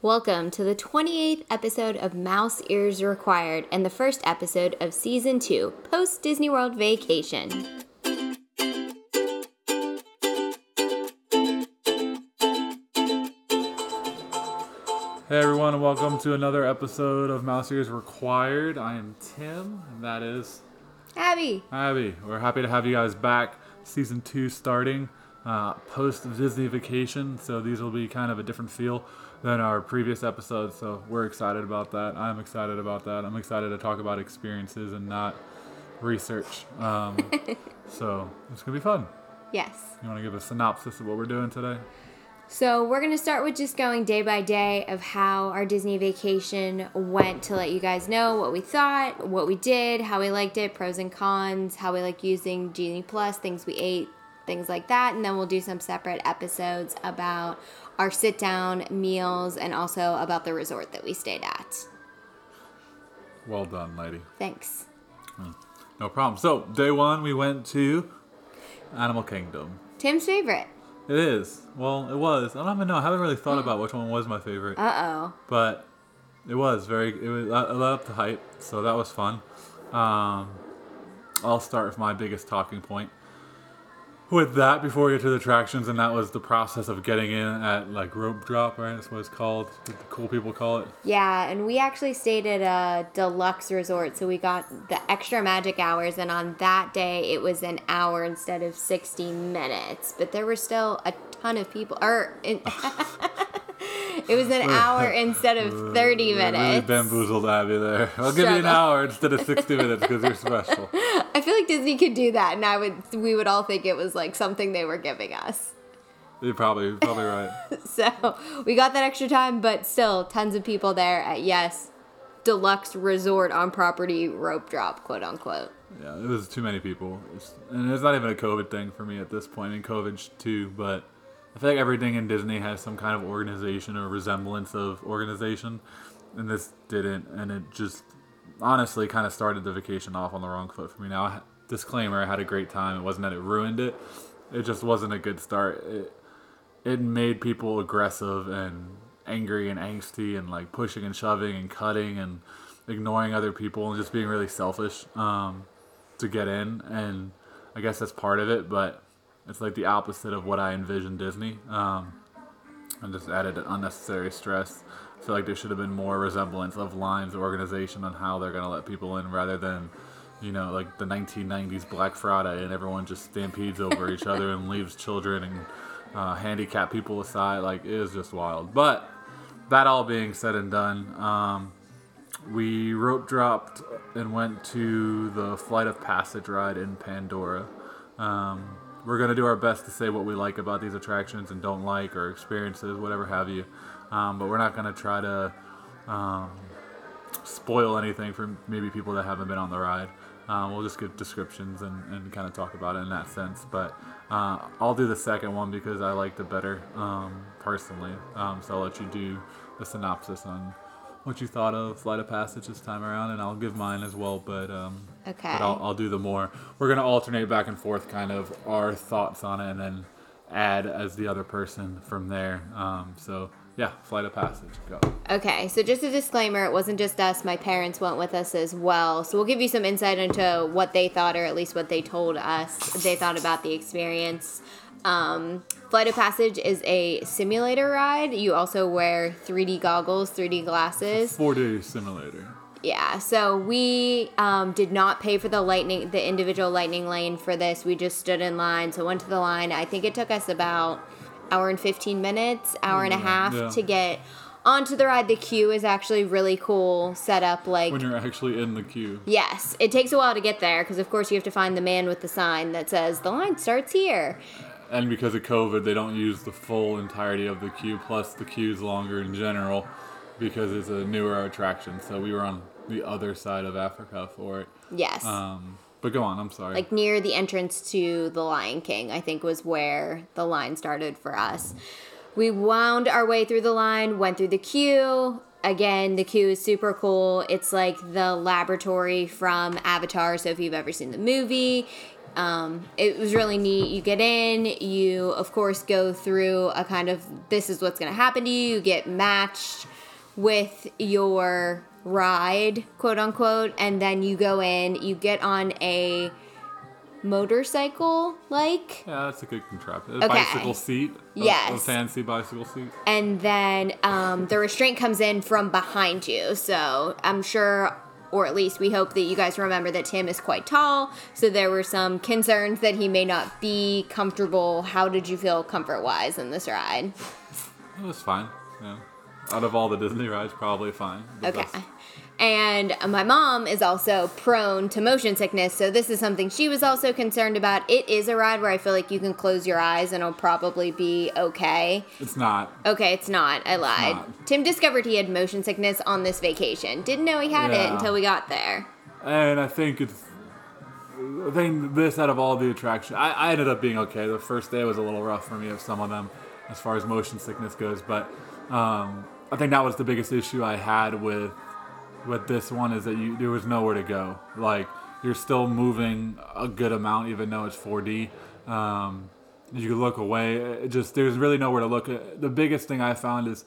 Welcome to the 28th episode of Mouse Ears Required and the first episode of season 2, post Disney World vacation. Hey everyone, and welcome to another episode of Mouse Ears Required. I am Tim, and that is Abby. Abby. We're happy to have you guys back. Season two starting uh, post Disney vacation, so these will be kind of a different feel than our previous episodes. So we're excited about that. I'm excited about that. I'm excited to talk about experiences and not research. Um, so it's gonna be fun. Yes. You want to give a synopsis of what we're doing today? So, we're going to start with just going day by day of how our Disney vacation went to let you guys know what we thought, what we did, how we liked it, pros and cons, how we like using Genie Plus, things we ate, things like that. And then we'll do some separate episodes about our sit down meals and also about the resort that we stayed at. Well done, lady. Thanks. No problem. So day one, we went to Animal Kingdom. Tim's favorite. It is. Well, it was. I don't even know. I haven't really thought about which one was my favorite, Uh oh. but it was very. It was. I up to hype, so that was fun. Um, I'll start with my biggest talking point. With that, before we get to the attractions, and that was the process of getting in at like rope drop, right? That's what it's called. The cool people call it. Yeah, and we actually stayed at a deluxe resort, so we got the extra magic hours, and on that day it was an hour instead of 60 minutes. But there were still a ton of people, or in, it was an hour instead of 30 Really minutes. bamboozled Abby there. I'll give you an hour instead of sixty minutes because you're special. I feel like Disney could do that, and I would, we would all think it was like something they were giving us. You're probably you're probably right. So we got that extra time, but still tons of people there at yes, deluxe resort on property rope drop, quote unquote. Yeah, it was too many people, It's- and it's not even a COVID thing for me at this point. In COVID too, but I feel like everything in Disney has some kind of organization or resemblance of organization, and this didn't, and it just honestly kind of started the vacation off on the wrong foot for me. Now, disclaimer: I had a great time. It wasn't that it ruined it; it just wasn't a good start. It, it made people aggressive and angry and angsty and like pushing and shoving and cutting and ignoring other people and just being really selfish um, to get in. And I guess that's part of it, but it's like the opposite of what I envisioned Disney. Um, and just added unnecessary stress. I feel like there should have been more resemblance of Lime's organization on how they're gonna let people in, rather than, you know, like the 1990s Black Friday and everyone just stampedes over each other and leaves children and uh, handicapped people aside. Like it is just wild. But that all being said and done, um, we rope dropped and went to the Flight of Passage ride in Pandora. Um, we're gonna do our best to say what we like about these attractions and don't like, or experiences, whatever have you. Um, but we're not gonna try to um, spoil anything for maybe people that haven't been on the ride. Um, we'll just give descriptions and, and kind of talk about it in that sense. But uh, I'll do the second one because I liked it better um, personally. Um, so I'll let you do the synopsis on what you thought of Flight of Passage this time around, and I'll give mine as well. But um, Okay. but I'll, I'll do the more. We're gonna alternate back and forth, kind of our thoughts on it, and then add as the other person from there. Um, so yeah, Flight of Passage, go. Okay, so just a disclaimer, it wasn't just us, my parents went with us as well. So we'll give you some insight into what they thought, or at least what they told us they thought about the experience. Um, Flight of Passage is a simulator ride. You also wear 3D goggles, 3D glasses. Four day simulator. Yeah, so we um, did not pay for the lightning, the individual lightning lane for this. We just stood in line. So went to the line. I think it took us about hour and fifteen minutes, hour and a half yeah. to get onto the ride. The queue is actually really cool, set up like. When you're actually in the queue. Yes, it takes a while to get there because, of course, you have to find the man with the sign that says the line starts here. And because of COVID, they don't use the full entirety of the queue. Plus, the queue's longer in general because it's a newer attraction. So we were on the other side of Africa for it. Yes. Um, but go on. I'm sorry. like near the entrance to the Lion King, I think was where the line started for us. We wound our way through the line, went through the queue. Again, the queue is super cool. It's like the laboratory from Avatar. So if you've ever seen the movie, um, it was really neat. You get in, you of course go through a kind of this is what's going to happen to you. You get matched with your ride, quote unquote, and then you go in, you get on a motorcycle like Yeah, that's a good contraption. A Okay. bicycle seat. Yes. A fancy bicycle seat. and then um, the restraint comes in from behind you. So I'm sure, or at least we hope that you guys remember that Tim is quite tall. So there were some concerns that he may not be comfortable. How did you feel comfort wise in this ride? It was fine. Yeah. Out of all the Disney rides, probably fine. The Okay. best. And my mom is also prone to motion sickness, so this is something she was also concerned about. It is a ride where I feel like you can close your eyes and it'll probably be okay. It's not. Okay, it's not. I lied. not. Tim discovered he had motion sickness on this vacation. Didn't know he had it until we got there. And I think it's. I think this out of all the attractions, I, I ended up being okay. The first day was a little rough for me of some of them, as far as motion sickness goes. But um, I think that was the biggest issue I had with with this one is that you there was nowhere to go. Like you're still moving a good amount, even though it's 4D. Um, you look away. It just there's really nowhere to look. Uh, The biggest thing I found is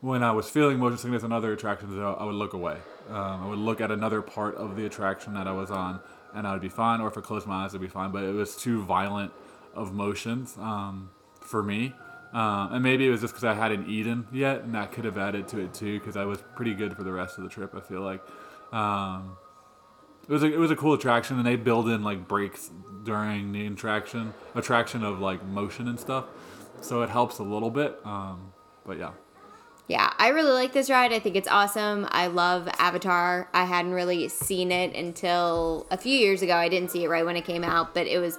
when I was feeling motion sickness on other attractions, I I would look away. Um, I would look at another part of the attraction that I was on, and I would be fine. Or if I closed my eyes, I'd be fine. But it was too violent of motions um, for me. Um, and maybe it was just because I hadn't eaten yet, and that could have added to it too. Because I was pretty good for the rest of the trip. I feel like. Um, it was a, it was a cool attraction, and they build in like breaks during the attraction attraction of like motion and stuff, so it helps a little bit. Um, but yeah, Yeah, I really like this ride. I think it's awesome. I love Avatar. I hadn't really seen it until a few years ago. I didn't see it right when it came out, but it was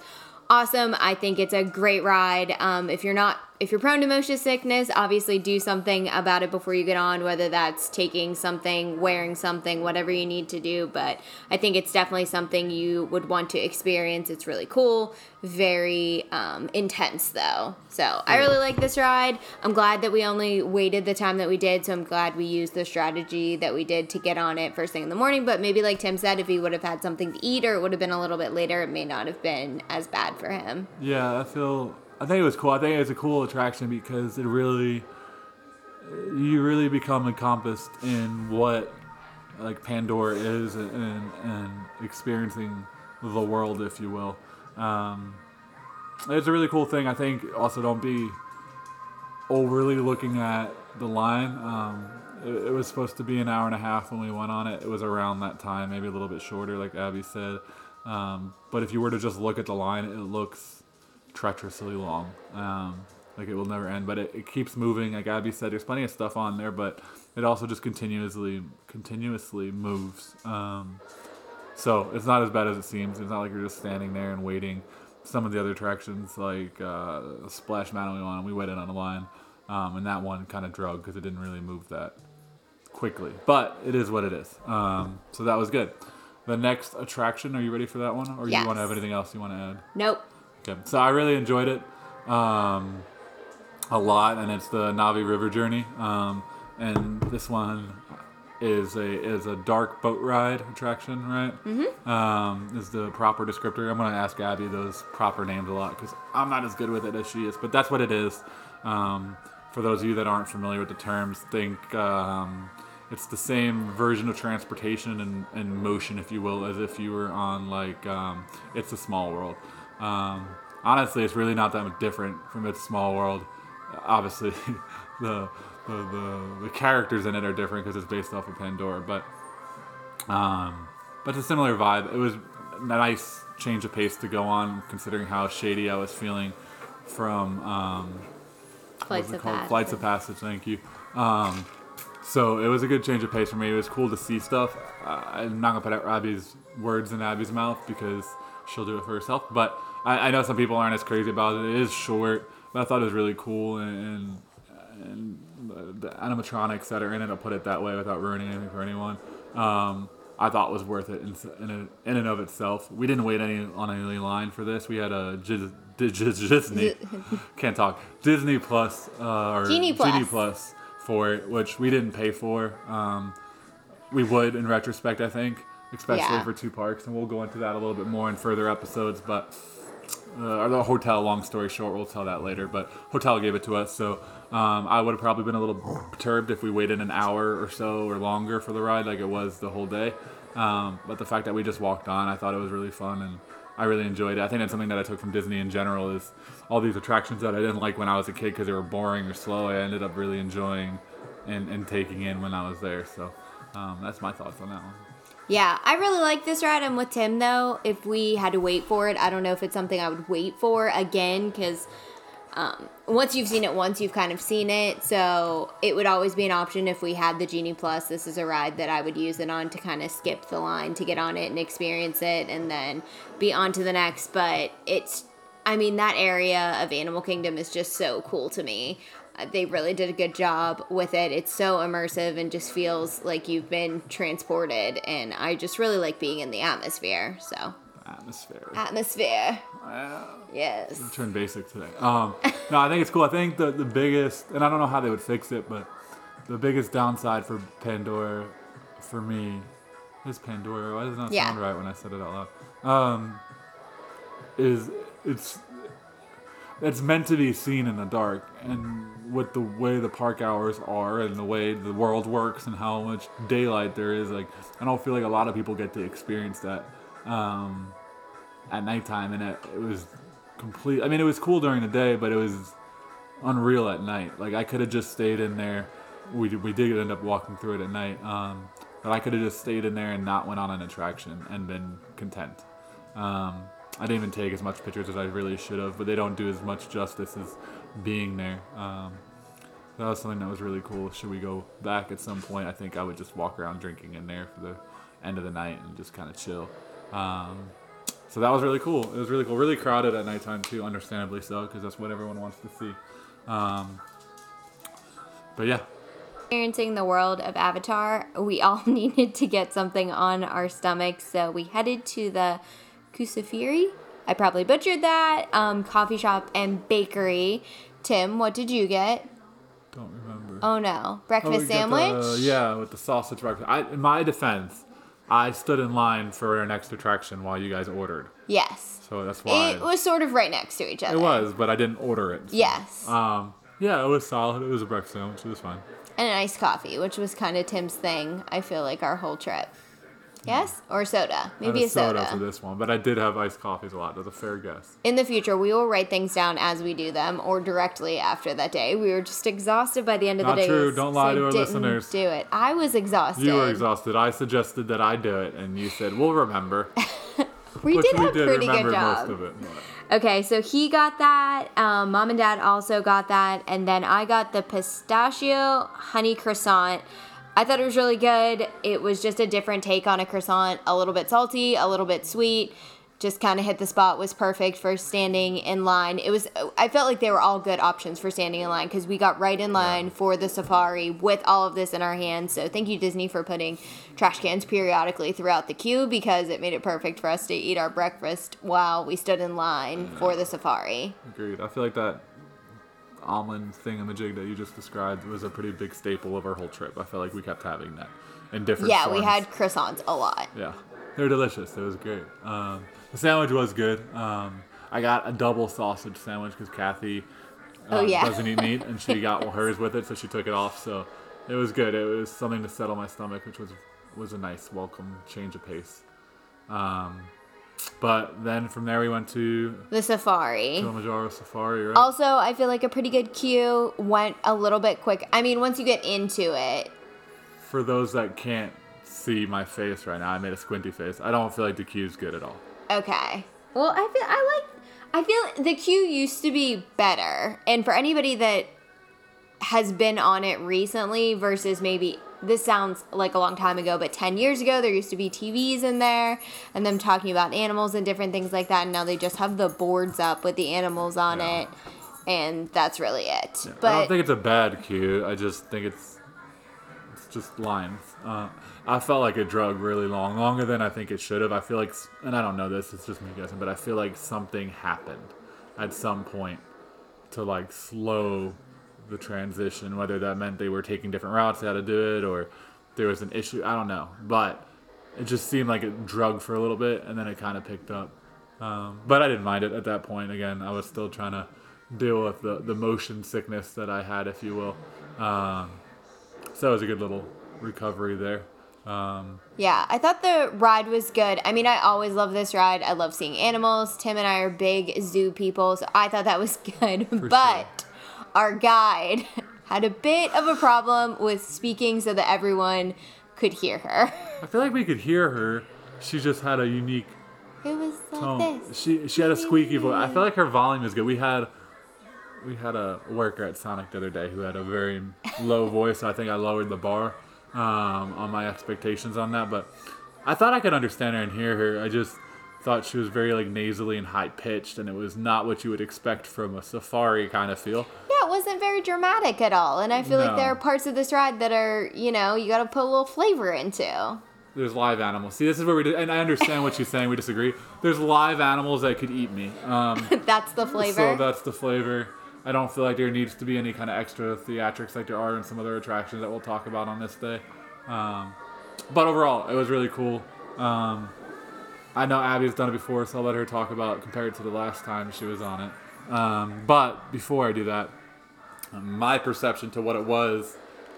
awesome. I think it's a great ride. Um, if you're not if you're prone to motion sickness, obviously do something about it before you get on, whether that's taking something, wearing something, whatever you need to do. But I think it's definitely something you would want to experience. It's really cool, very um, intense though. So I really like this ride. I'm glad that we only waited the time that we did. So I'm glad we used the strategy that we did to get on it first thing in the morning. But maybe, like Tim said, if he would have had something to eat or it would have been a little bit later, it may not have been as bad for him. yeah, I feel I think it was cool. I think it was a cool attraction because it really you really become encompassed in what like Pandora is and and, experiencing the world, if you will. Um, it's a really cool thing. I think also don't be overly looking at the line. Um, it, it was supposed to be an hour and a half when we went on it. It was around that time, maybe a little bit shorter, like Abby said. Um, but if you were to just look at the line, it looks treacherously long. Um, like it will never end, but it, it keeps moving. Like Abby said, there's plenty of stuff on there, but it also just continuously continuously moves. Um, so it's not as bad as it seems. It's not like you're just standing there and waiting. Some of the other attractions, like uh, Splash Mountain, we went on, we waited on a line, um, and that one kind of drug because it didn't really move that quickly. But it is what it is. Um, so that was good. The next attraction, are you ready for that one, or Yes. you want to have anything else you want to add? Nope. Okay, so I really enjoyed it um, a lot, and it's the Na'vi River Journey. Um, and this one is a is a dark boat ride attraction, right? Mm-hmm. Um, is the proper descriptor. I'm gonna ask Abby those proper names a lot because I'm not as good with it as she is, but that's what it is. Um, for those of you that aren't familiar with the terms, think um, it's the same version of transportation and, and motion, if you will, as if you were on like um, It's a Small World. Um, honestly, it's really not that much different from It's a Small World. Obviously, the, the the the characters in it are different because it's based off of Pandora, but um, but it's a similar vibe. It was a nice change of pace to go on, considering how shady I was feeling from um, Flights of? Passage. Flights of Passage. Thank you. Um, so it was a good change of pace for me. It was cool to see stuff. Uh, I'm not gonna put out Abby's words in Abby's mouth because she'll do it for herself. But I, I know some people aren't as crazy about it. It is short, but I thought it was really cool and and, and the, the animatronics that are in it. I'll put it that way without ruining anything for anyone. Um, I thought was worth it in, in, a, in and of itself. We didn't wait any on any line for this. We had a Dis- Dis- Disney can't talk Disney Plus uh, or Genie Plus. Genie Plus for it, which we didn't pay for. Um, we would in retrospect, I think, especially Yeah. for two parks, and we'll go into that a little bit more in further episodes. But uh, or the hotel, long story short, we'll tell that later. But hotel gave it to us, so um, I would have probably been a little perturbed if we waited an hour or so or longer for the ride, like it was the whole day. Um, but the fact that we just walked on, I thought it was really fun, and I really enjoyed it. I think that's something that I took from Disney in general is all these attractions that I didn't like when I was a kid because they were boring or slow. I ended up really enjoying and, and taking in when I was there. So um, that's my thoughts on that one. Yeah, I really like this ride. I'm with Tim though. If we had to wait for it, I don't know if it's something I would wait for again because um, once you've seen it once, you've kind of seen it. So it would always be an option if we had the Genie Plus. This is a ride that I would use it on to kind of skip the line to get on it and experience it and then be on to the next. But it's, I mean, that area of Animal Kingdom is just so cool to me. They really did a good job with it. It's so immersive and just feels like you've been transported. And I just really like being in the atmosphere. So, Atmosphere. atmosphere. Uh, Yes. turn basic today. Um, no, I think it's cool. I think the, the biggest, and I don't know how they would fix it, but the biggest downside for Pandora, for me, is Pandora. Why does it not Yeah. sound right when I said it out loud? Um, is it's it's meant to be seen in the dark, and with the way the park hours are, and the way the world works, and how much daylight there is, like I don't feel like a lot of people get to experience that. Um, at nighttime, and it, it was complete. I mean, it was cool during the day, but it was unreal at night. Like I could have just stayed in there. We we did end up walking through it at night, um, but I could have just stayed in there and not went on an attraction and been content. Um, I didn't even take as much pictures as I really should have, but they don't do as much justice as being there. Um, that was something that was really cool. Should we go back at some point? I think I would just walk around drinking in there for the end of the night and just kind of chill. Um, so that was really cool. It was really cool. Really crowded at nighttime too, understandably so, because that's what everyone wants to see. Um, but yeah, experiencing the world of Avatar, we all needed to get something on our stomachs, so we headed to the Kusafiri. I probably butchered that. Um, coffee shop and bakery. Tim, what did you get? don't remember. Oh no, Oh, breakfast got sandwich. the- yeah, with the sausage breakfast. I, in my defense, I stood in line for our next attraction while you guys ordered, Yes, so that's why it was sort of right next to each other. It was, but I didn't order it. so- Yes, Um. Yeah, it was solid. It was a breakfast sandwich. It was fine. and an iced coffee, which was kind of Tim's thing. I feel like our whole trip. Yes, or soda. Maybe a soda. soda for this one, but I did have iced coffees a lot. That's a fair guess. In the future, we will write things down as we do them or directly after that day. We were just exhausted by the end of Not the day. That's true. Don't lie so to our listeners. Do it. I was exhausted. You were exhausted. I suggested that I do it, and you said, "We'll remember." We Which did we have a did pretty good most job. of it. Okay, so he got that. Um, Mom and Dad also got that, and then I got the pistachio honey croissant. I thought it was really good. It was just a different take on a croissant, a little bit salty, a little bit sweet. Just kind of hit the spot. Was perfect for standing in line. It was. I felt like they were all good options for standing in line because we got right in line for the safari with all of this in our hands. So thank you Disney for putting trash cans periodically throughout the queue because it made it perfect for us to eat our breakfast while we stood in line for the safari. Agreed. I feel like that almond thingamajig that you just described was a pretty big staple of our whole trip. I felt like we kept having that in different. Yeah, we had croissants a lot. Yeah, they're delicious. It was great. Um, the sandwich was good. Um, I got a double sausage sandwich because Kathy Oh, um, yeah. doesn't eat meat, and she got hers with it, so she took it off. So it was good. It was something to settle my stomach, which was was a nice welcome change of pace. Um, but then from there we went to The safari. Kilimanjaro Safari, right? Also, I feel like a pretty good queue went a little bit quick. I mean, once you get into it, For those that can't see my face right now, I made a squinty face. I don't feel like the queue's good at all. Okay. Well, I feel I like I feel the queue used to be better. And for anybody that has been on it recently versus maybe this sounds like a long time ago, but 10 years ago there used to be TVs in there and them talking about animals and different things like that. And now they just have the boards up with the animals on Yeah. it. And that's really it. I But don't think it's a bad cue. I just think it's it's just lines. Uh, I felt like it drug really long, longer than I think it should have. I feel like, and I don't know this, it's just me guessing, but I feel like something happened at some point to like slow the transition. Whether that meant they were taking different routes how to do it, or there was an issue. I don't know, but it just seemed like it drug for a little bit, and then it kind of picked up. Um, but I didn't mind it at that point. Again, I was still trying to deal with the, the motion sickness that I had, if you will. Um, so it was a good little recovery there. Um, Yeah, I thought the ride was good. I mean, I always love this ride. I love seeing animals. Tim and I are big zoo people, so I thought that was good. but our guide had a bit of a problem with speaking so that everyone could hear her. I feel like we could hear her. She just had a unique It was like tone. this. She she had a squeaky voice. I feel like her volume is good. We had we had a worker at Sonic the other day who had a very low voice. I think I lowered the bar um, on my expectations on that, but I thought I could understand her and hear her. I just thought she was very like nasally and high pitched, and it was not what you would expect from a safari kind of feel. It wasn't very dramatic at all. And I feel like there are parts of this ride that are, you know, you got to put a little flavor into. There's live animals. See, this is where we do, and I understand what she's saying. We disagree. There's live animals that could eat me. Um, That's the flavor. So that's the flavor. I don't feel like there needs to be any kind of extra theatrics like there are in some other attractions that we'll talk about on this day. Um, but overall, it was really cool. Um, I know Abby's done it before, so I'll let her talk about compared to the last time she was on it. Um, but before I do that, my perception to what it was,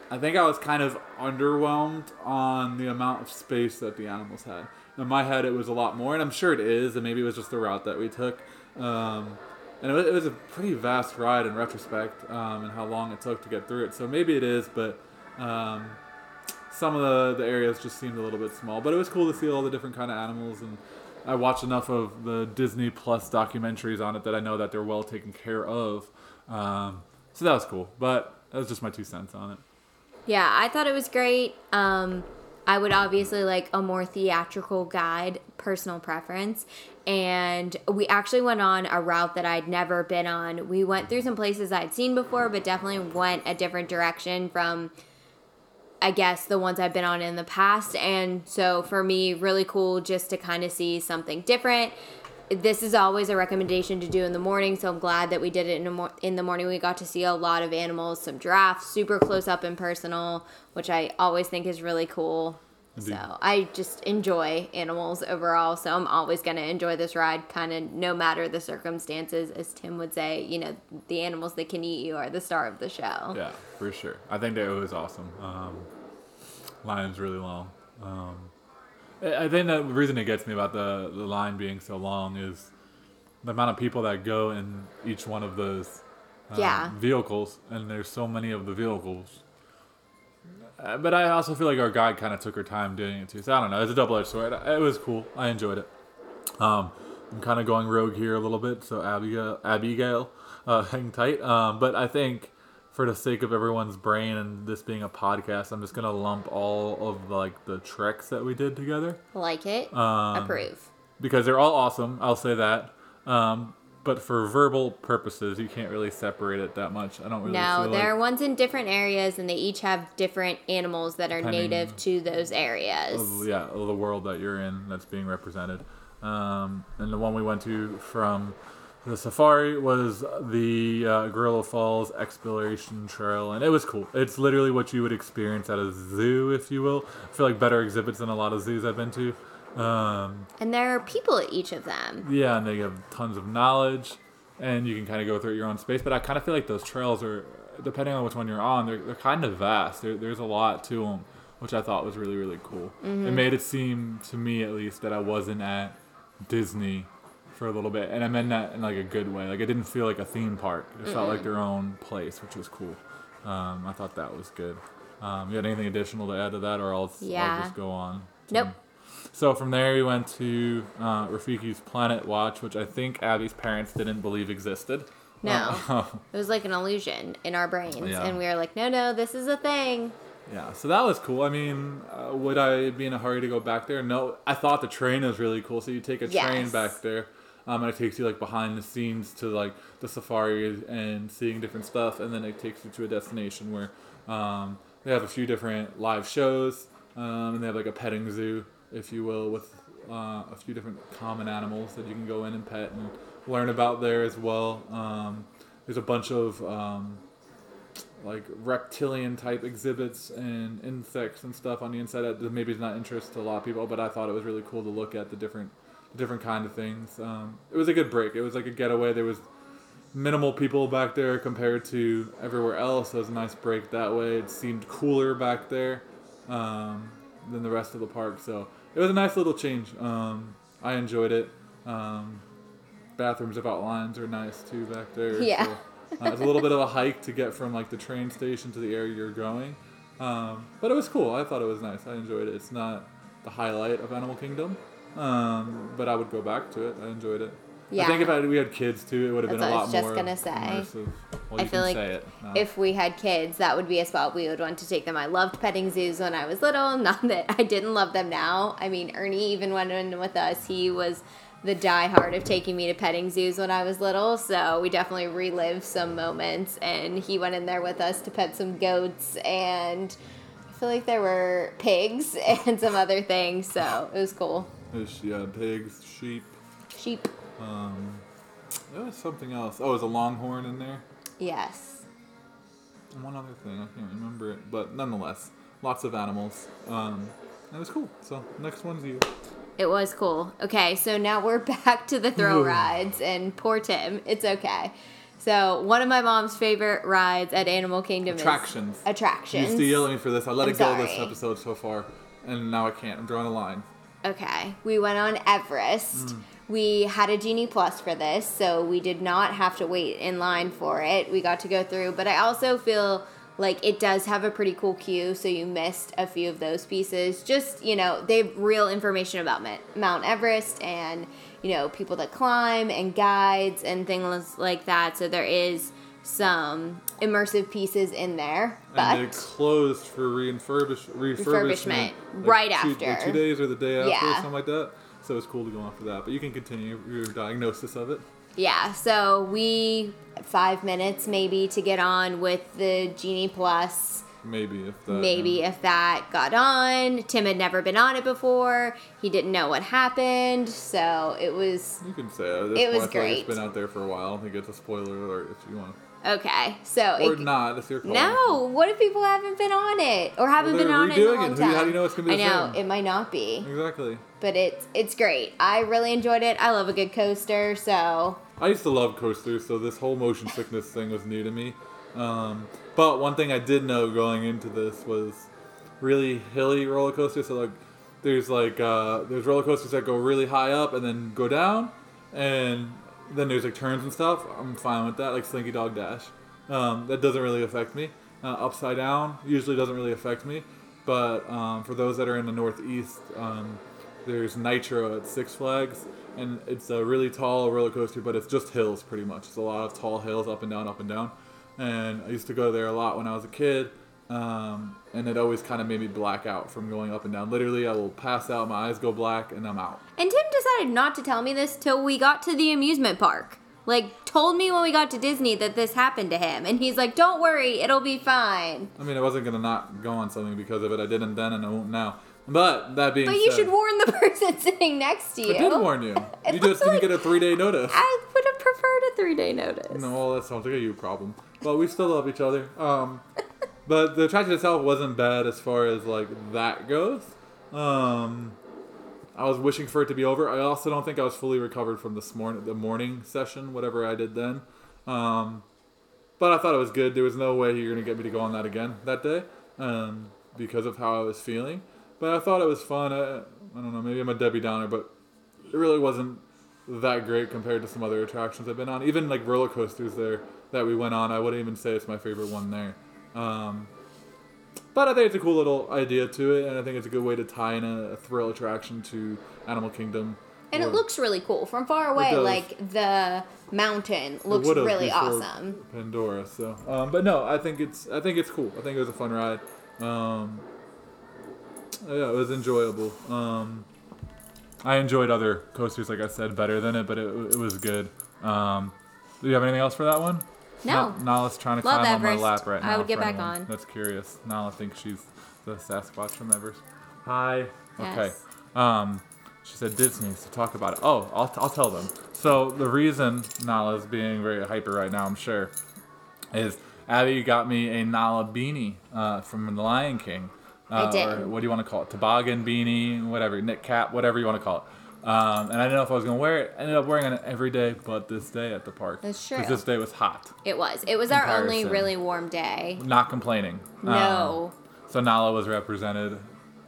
I think I was kind of underwhelmed on the amount of space that the animals had. In my head, it was a lot more, and I'm sure it is, and maybe it was just the route that we took. Um, and it was, it was a pretty vast ride in retrospect, um, and how long it took to get through it. So maybe it is, but um, some of the, the areas just seemed a little bit small. But it was cool to see all the different kind of animals, and I watched enough of the Disney Plus documentaries on it that I know that they're well taken care of. Um, so that was cool. But that was just my two cents on it. Yeah, I thought it was great. Um, I would obviously like a more theatrical guide, personal preference. And we actually went on a route that I'd never been on. We went through some places I'd seen before, but definitely went a different direction from, I guess, the ones I've been on in the past. And so for me, really cool just to kind of see something different. This is always a recommendation to do in the morning, so I'm glad that we did it in mor- in the morning. We got to see a lot of animals, some giraffes, super close up and personal, which I always think is really cool. Indeed. So I just enjoy animals overall, so I'm always going to enjoy this ride, kind of no matter the circumstances. As Tim would say, you know, the animals that can eat you are the star of the show. Yeah, for sure. I think that it was awesome. Um, line's really long. Um, I think the reason it gets me about the, the line being so long is the amount of people that go in each one of those um, Yeah. vehicles, and there's so many of the vehicles. Uh, but I also feel like our guide kind of took her time doing it too. So I don't know. It's a double edged sword. It was cool. I enjoyed it. Um, I'm kind of going rogue here a little bit, so Abigail, Abigail, uh, hang tight. Um, but I think for the sake of everyone's brain and this being a podcast, I'm just gonna lump all of like the treks that we did together Like it, Um, approve. because they're all awesome. I'll say that. Um, but for verbal purposes, you can't really separate it that much. I don't really. No, there are ones in different areas, and they each have different animals that are native to those areas. of, yeah, of the world that you're in that's being represented. Um, and the one we went to from the safari was the uh, Gorilla Falls Exploration Trail, and it was cool. It's literally what you would experience at a zoo, if you will. I feel like better exhibits than a lot of zoos I've been to. Um, And there are people at each of them. yeah, and they have tons of knowledge, and you can kind of go through your own space. But I kind of feel like those trails are, depending on which one you're on, they're, they're kind of vast. There, there's a lot to them, which I thought was really, really cool. It made it seem, to me at least, that I wasn't at Disney for a little bit. And I meant that in like a good way. Like it didn't feel like a theme park. It felt like their own place, which was cool. Um, I thought that was good. Um, you had anything additional to add to that, or I'll, Yeah. I'll just go on? Nope. So from there, we went to uh, Rafiki's Planet Watch, which I think Abby's parents didn't believe existed. No. Uh, It was like an illusion in our brains. Yeah. And we were like, no, no, this is a thing. yeah, so that was cool. I mean, uh, would I be in a hurry to go back there? No. I thought the train was really cool. So you take a train Yes. back there, um, and it takes you like behind the scenes to like the safari and seeing different stuff, and then it takes you to a destination where um, they have a few different live shows, um, and they have like a petting zoo, if you will, with uh, a few different common animals that you can go in and pet and learn about there as well. Um, there's a bunch of um, like reptilian type exhibits and insects and stuff on the inside that maybe is not interest to a lot of people, but I thought it was really cool to look at the different different kind of things. Um, it was a good break. It was like a getaway. There was minimal people back there compared to everywhere else. It was a nice break that way. It seemed cooler back there um, than the rest of the park. So it was a nice little change. Um, I enjoyed it. Um, bathrooms without lines are nice too back there. Yeah. So, uh, it's a little bit of a hike to get from like the train station to the area you're going. Um, but it was cool. I thought it was nice. I enjoyed it. It's not the highlight of Animal Kingdom, um, but I would go back to it. I enjoyed it. Yeah. I think if I, we had kids too, it would have been a what I was just gonna say. Well, I feel like now. if we had kids, that would be a spot we would want to take them. I loved petting zoos when I was little. Not that I didn't love them now. I mean, Ernie even went in with us. He was the diehard of taking me to petting zoos when I was little. So we definitely relived some moments. And he went in there with us to pet some goats and I feel like there were pigs and some other things. So it was cool. There's, yeah, pigs, sheep. Sheep. Um, there was something else. Oh, there's a longhorn in there. Yes. And one other thing, I can't remember it, but nonetheless, lots of animals. Um, it was cool. So next one's you. It was cool. Okay, so now we're back to the thrill rides, and poor Tim. It's okay. So one of my mom's favorite rides at Animal Kingdom Attractions. is You attractions. used to yell at me for this. I let I'm it go this episode so far, and now I can't. I'm drawing a line. Okay, we went on Everest. Mm. We had a Genie Plus for this, so we did not have to wait in line for it. We got to go through, but I also feel like it does have a pretty cool queue, so you missed a few of those pieces. Just, you know, they have real information about Mount Everest and, you know, people that climb and guides and things like that. So there is some immersive pieces in there. and it But closed for refurbish, refurbishment, Refurbishment, right two, after. like two days or the day after or Yeah. something like that. So it's cool to go off for that. But you can continue your diagnosis of it. Yeah, so we five minutes maybe to get on with the Genie Plus. Maybe if that. Maybe yeah. if that got on. Tim had never been on it before. He didn't know what happened, so it was You can say it. It was I feel like great. It's been out there for a while. I think it's a spoiler alert if you want. Okay. So Or it, not. It's your call. no, what if people haven't been on it or haven't Well, been on it redoing long it. time? How do you know it's gonna be I know same? it might not be, Exactly. but it's it's great. I really enjoyed it. I love a good coaster, so I used to love coasters, so this whole motion sickness thing was new to me. Um, but one thing I did know going into this was really hilly roller coasters. So like, there's like uh, there's roller coasters that go really high up and then go down, and then there's like turns and stuff. I'm fine with that, like Slinky Dog Dash. Um, that doesn't really affect me. Uh, upside down usually doesn't really affect me, but um, for those that are in the Northeast, um, there's Nitro at Six Flags, and it's a really tall roller coaster, but it's just hills pretty much. It's a lot of tall hills up and down, up and down. And I used to go there a lot when I was a kid, um, and it always kind of made me black out from going up and down. Literally, I will pass out, my eyes go black, and I'm out. And Tim decided not to tell me this till we got to the amusement park. Like, told me when we got to Disney that this happened to him. And he's like, don't worry, it'll be fine. I mean, I wasn't gonna not go on something because of it. I didn't then, and I won't now. But that being said But said, you should warn the person sitting next to you. I did warn you. You just didn't like- get a three day notice. I would have preferred a three day notice. No, well, that sounds like a you problem. But we still love each other. Um, but the attraction itself wasn't bad as far as like that goes. Um, I was wishing for it to be over. I also don't think I was fully recovered from this morning, the morning session, whatever I did then. Um, but I thought it was good. There was no way you're gonna get me to go on that again that day, um, because of how I was feeling. But I thought it was fun. I, I don't know. Maybe I'm a Debbie Downer, but it really wasn't that great compared to some other attractions I've been on. Even like roller coasters there that we went on, I wouldn't even say it's my favorite one there. Um, but I think it's a cool little idea to it, and I think it's a good way to tie in a, a thrill attraction to Animal Kingdom. And it looks really cool. From far away, like the mountain looks really awesome. Pandora. So, um, but no, I think it's I think it's cool. I think it was a fun ride. Um, yeah, it was enjoyable. Um, I enjoyed other coasters, like I said, better than it, but it, it was good. Um, do you have anything else for that one? No. Na- Nala's trying to Love climb Everest. on my lap right now. I would get back anyone on. That's curious. Nala thinks she's the Sasquatch from Everest. Hi. Okay. Yes. Um, she said Disney, so talk about it. Oh, I'll, I'll tell them. So the reason Nala's being very hyper right now, I'm sure, is Abby got me a Nala beanie uh, from The Lion King. Uh, did. Or what do you want to call it? Toboggan beanie, whatever, knit cap, whatever you want to call it. Um, and I didn't know if I was gonna wear it. I ended up wearing it every day, but this day at the park. That's true. Because this day was hot. It was. It was our only Comparison. really warm day. Not complaining. No. Um, so Nala was represented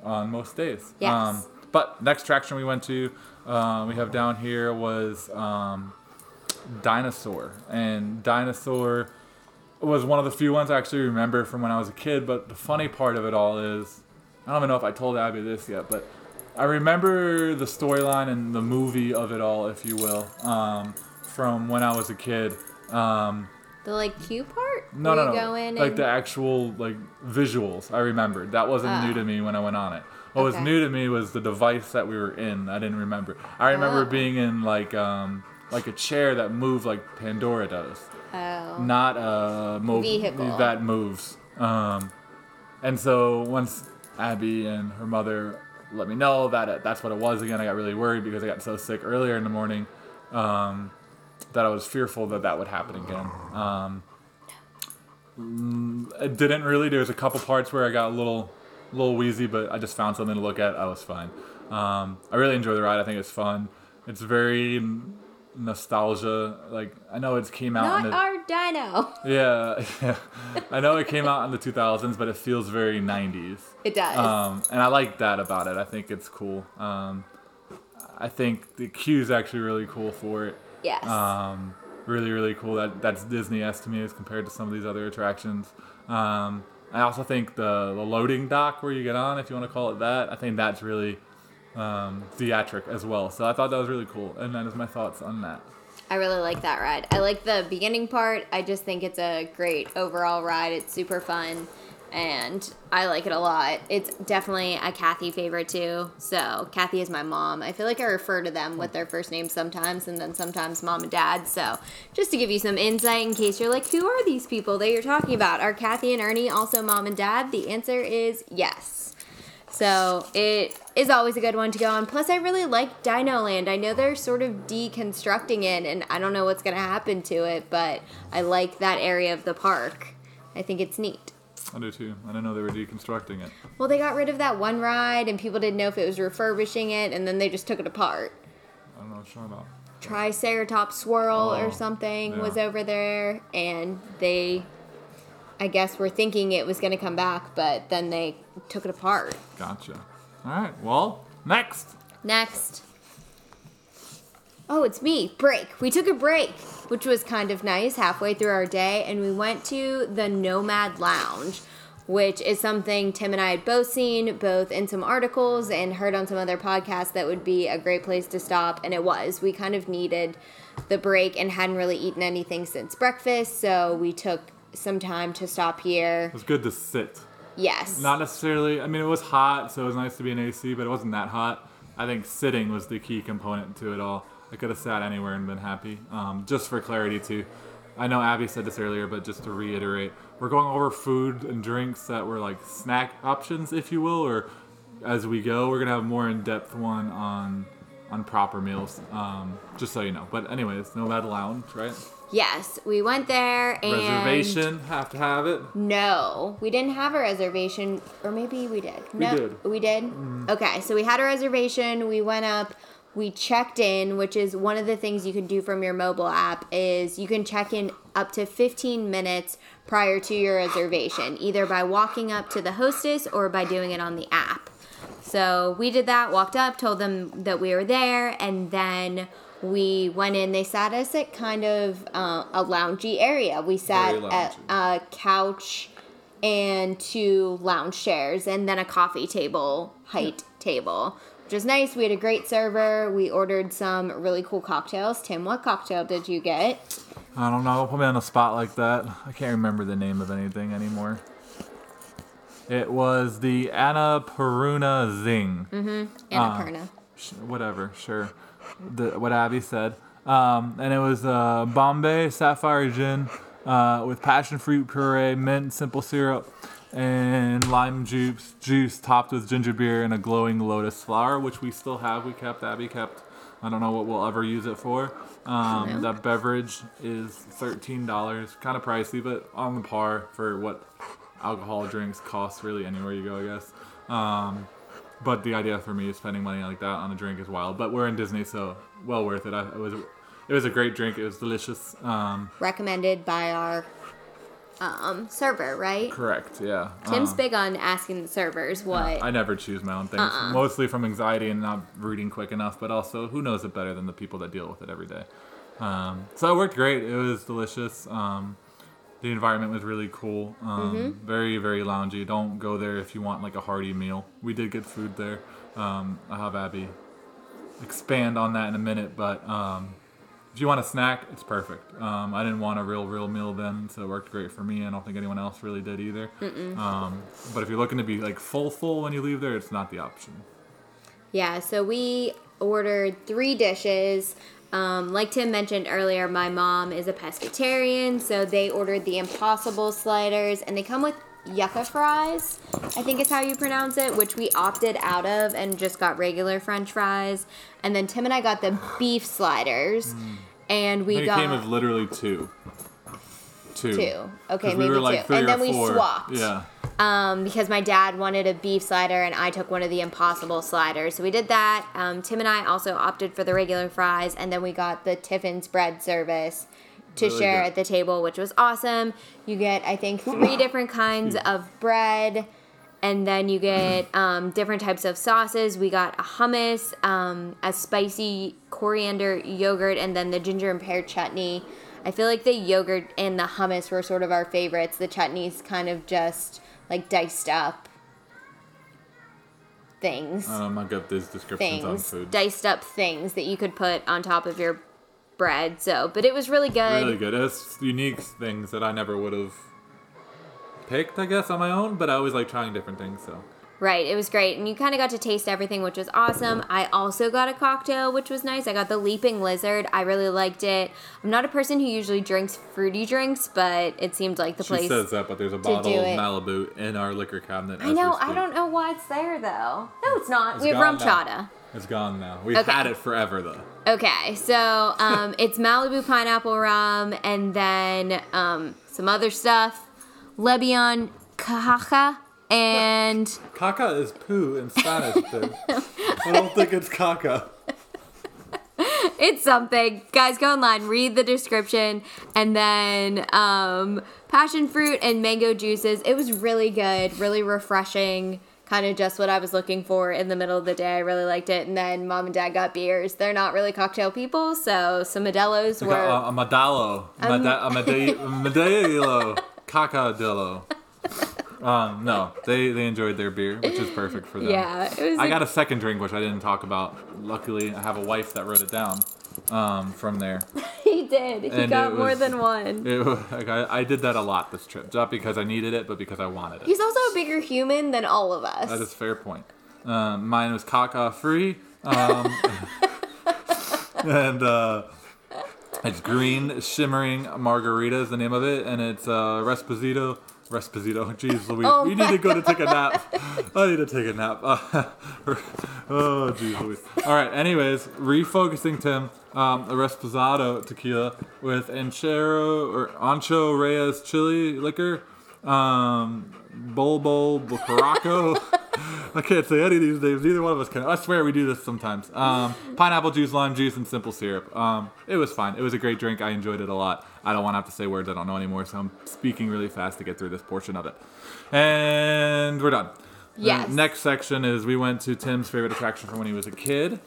on most days. Yes. Um, but next attraction we went to, uh, we have down here was um, Dinosaur, and Dinosaur was one of the few ones I actually remember from when I was a kid. But the funny part of it all is, I don't even know if I told Abby this yet, but I remember the storyline and the movie of it all, if you will, um, from when I was a kid. Um, The like cue part? no, Where no, no. like and- the actual like visuals. I remembered that wasn't new Oh. to me when I went on it. What was new to me was the device that we were in. I didn't remember. I remember Oh. being in like um like a chair that moved like Pandora does, Oh. not a mo- Vehicle. that moves. Um, and so once Abby and her mother let me know that it, that's what it was again, I got really worried because I got so sick earlier in the morning um, that I was fearful that that would happen again. Um, mm, it didn't really. There was a couple parts where I got a little, little wheezy, but I just found something to look at. I was fine. Um, I really enjoy the ride. I think it's fun. It's very nostalgia. Like I know it came out. Not in the, our dino. yeah, yeah. I know it came out in the 2000s, but it feels very 90s. It does. Um, and I like that about it. I think it's cool. Um, I think the queue is actually really cool for it. yes. Um, really, really cool. That that's Disney-esque to me as compared to some of these other attractions. Um, I also think the, the loading dock where you get on, if you want to call it that, I think that's really um, theatric as well. So I thought that was really cool, and that is my thoughts on that. I really like that ride. I like the beginning part. I just think it's a great overall ride. It's super fun and I like it a lot. It's definitely a Kathy favorite too. So, Kathy is my mom. I feel like I refer to them with their first names sometimes and then sometimes mom and dad. So, just to give you some insight in case you're like, who are these people that you're talking about? Are Kathy and Ernie also mom and dad? The answer is yes. So it is always a good one to go on. Plus, I really like Dino Land. I know they're sort of deconstructing it, and I don't know what's going to happen to it, but I like that area of the park. I think it's neat. I do too. I didn't know they were deconstructing it. Well, they got rid of that one ride, and people didn't know if it was refurbishing it, and then they just took it apart. I don't know what you're talking about. Triceratops Swirl Oh, or something was over there, and they, I guess, we were thinking it was going to come back, but then they took it apart. Gotcha. All right. Well, next. Next. Oh, it's me. Break. We took a break, which was kind of nice halfway through our day, and we went to the Nomad Lounge, which is something Tim and I had both seen, both in some articles and heard on some other podcasts that would be a great place to stop, and it was. We kind of needed the break and hadn't really eaten anything since breakfast, so we took some time to stop here. It was good to sit. Yes. Not necessarily. I mean, it was hot, so it was nice to be in AC, but it wasn't that hot. I think sitting was the key component to it all. I could have sat anywhere and been happy. Um, just for clarity, too. I know Abby said this earlier, but just to reiterate, we're going over food and drinks that were like snack options, if you will, or as we go, we're gonna have a more in-depth one on on proper meals. Um, just so you know. But anyways, Nomad Lounge, right? Yes, we went there and Reservation, have to have it. No, we didn't have a reservation, or maybe we did. No, did. We did. Mm-hmm. Okay, so we had a reservation. We went up. We checked in, which is one of the things you can do from your mobile app. Is you can check in up to 15 minutes prior to your reservation, either by walking up to the hostess or by doing it on the app. So we did that, walked up, told them that we were there, and then we went in. They sat us at kind of uh, a loungy area. We sat at a couch and two lounge chairs, and then a coffee table, height table, which was nice. We had a great server. We ordered some really cool cocktails. Tim, what cocktail did you get? I don't know. Put me on a spot like that. I can't remember the name of anything anymore. It was the Anna Peruna Zing. Annapurna. Sh- whatever, sure. The, what Abby said. Um, and it was uh, Bombay Sapphire Gin uh, with passion fruit puree, mint, simple syrup, and lime juice, juice topped with ginger beer and a glowing lotus flower, which we still have. We kept, Abby kept. I don't know what we'll ever use it for. Um, that beverage is thirteen dollars, kind of pricey, but on the par for what alcohol drinks cost really anywhere you go, I guess. Um, but the idea for me is spending money like that on a drink is wild. But we're in Disney, so well worth it. I, it was it was a great drink. It was delicious. Um, Recommended by our um, server, right? correct, yeah. Tim's Um, big on asking the servers what. I never choose my own things, Uh-uh. mostly from anxiety and not reading quick enough, but also who knows it better than the people that deal with it every day. Um, so it worked great. It was delicious. Um, the environment was really cool. Um, Mm-hmm. Very, very loungy. Don't go there if you want like a hearty meal. We did get food there. Um, I'll have Abby expand on that in a minute, but um, if you want a snack, it's perfect. Um, I didn't want a real, real meal then, so it worked great for me. I don't think anyone else really did either. Um, but if you're looking to be like full, full when you leave there, it's not the option. Yeah, so we ordered three dishes. Um, like Tim mentioned earlier, my mom is a pescatarian, so they ordered the Impossible sliders, and they come with yucca fries. I think is how you pronounce it, which we opted out of and just got regular French fries. And then Tim and I got the beef sliders, and I we think got it came with literally two. Two. two. Okay, maybe we were like two, three and or then we four. swapped. Yeah. Um, because my dad wanted a beef slider and I took one of the impossible sliders. So we did that. Um, Tim and I also opted for the regular fries, and then we got the Tiffin's bread service to Really share good. at the table, which was awesome. You get, I think, three different kinds of bread. And then you get um, different types of sauces. We got a hummus, um, a spicy coriander yogurt, and then the ginger and pear chutney. I feel like the yogurt and the hummus were sort of our favorites. The chutney's kind of just like diced up things. Not good at these descriptions on things. food. Diced up things that you could put on top of your bread. So, but it was really good. Really good. It's unique things that I never would have picked, I guess, on my own, but I always like trying different things, so. Right, it was great. And you kind of got to taste everything, which was awesome. I also got a cocktail, which was nice. I got the Leaping Lizard. I really liked it. I'm not a person who usually drinks fruity drinks, but it seemed like the She place. says that, but there's a bottle of. Malibu in our liquor cabinet. I know, I don't know why it's there though. No, it's not. It's we have RumChata. It's gone now. We've Okay. had it forever, though. Okay, so um, it's Malibu pineapple rum and then um, some other stuff. Lebion caja and Caca is poo in Spanish. I don't think it's caca. it's something. Guys, go online, read the description, and then um, passion fruit and mango juices. It was really good, really refreshing. Kind of just what I was looking for in the middle of the day. I really liked it. And then mom and dad got beers. They're not really cocktail people, so some Modelo's were. a, a Modalo. Mada- a Made- Modelo. Cacadillo. Um, no, they, they enjoyed their beer, which is perfect for them. yeah, it was. I a- got a second drink, which I didn't talk about. Luckily, I have a wife that wrote it down um, from there. he did. He and got it more was- than one. It, wa- like, I, I did that a lot this trip, not because I needed it, but because I wanted it. He's also a bigger human than all of us. That is a fair point. Um, mine was caca free. Um, and uh, it's green shimmering margarita is the name of it, and it's uh, Resposito. Resposito. Jeez Louise. Oh we need to go to take a nap. I need to take a nap. oh, jeez Louise. All right, anyways, refocusing, Tim. Um, a Resposado tequila with Anchero or Ancho Reyes chili liquor. Um, Bulbul Bucaraco. I can't say any of these names. Neither one of us can. I swear we do this sometimes. Um, pineapple juice, lime juice, and simple syrup. Um, it was fine. It was a great drink. I enjoyed it a lot. I don't want to have to say words I don't know anymore, so I'm speaking really fast to get through this portion of it. And we're done. The Yes. next section is we went to Tim's favorite attraction from when he was a kid.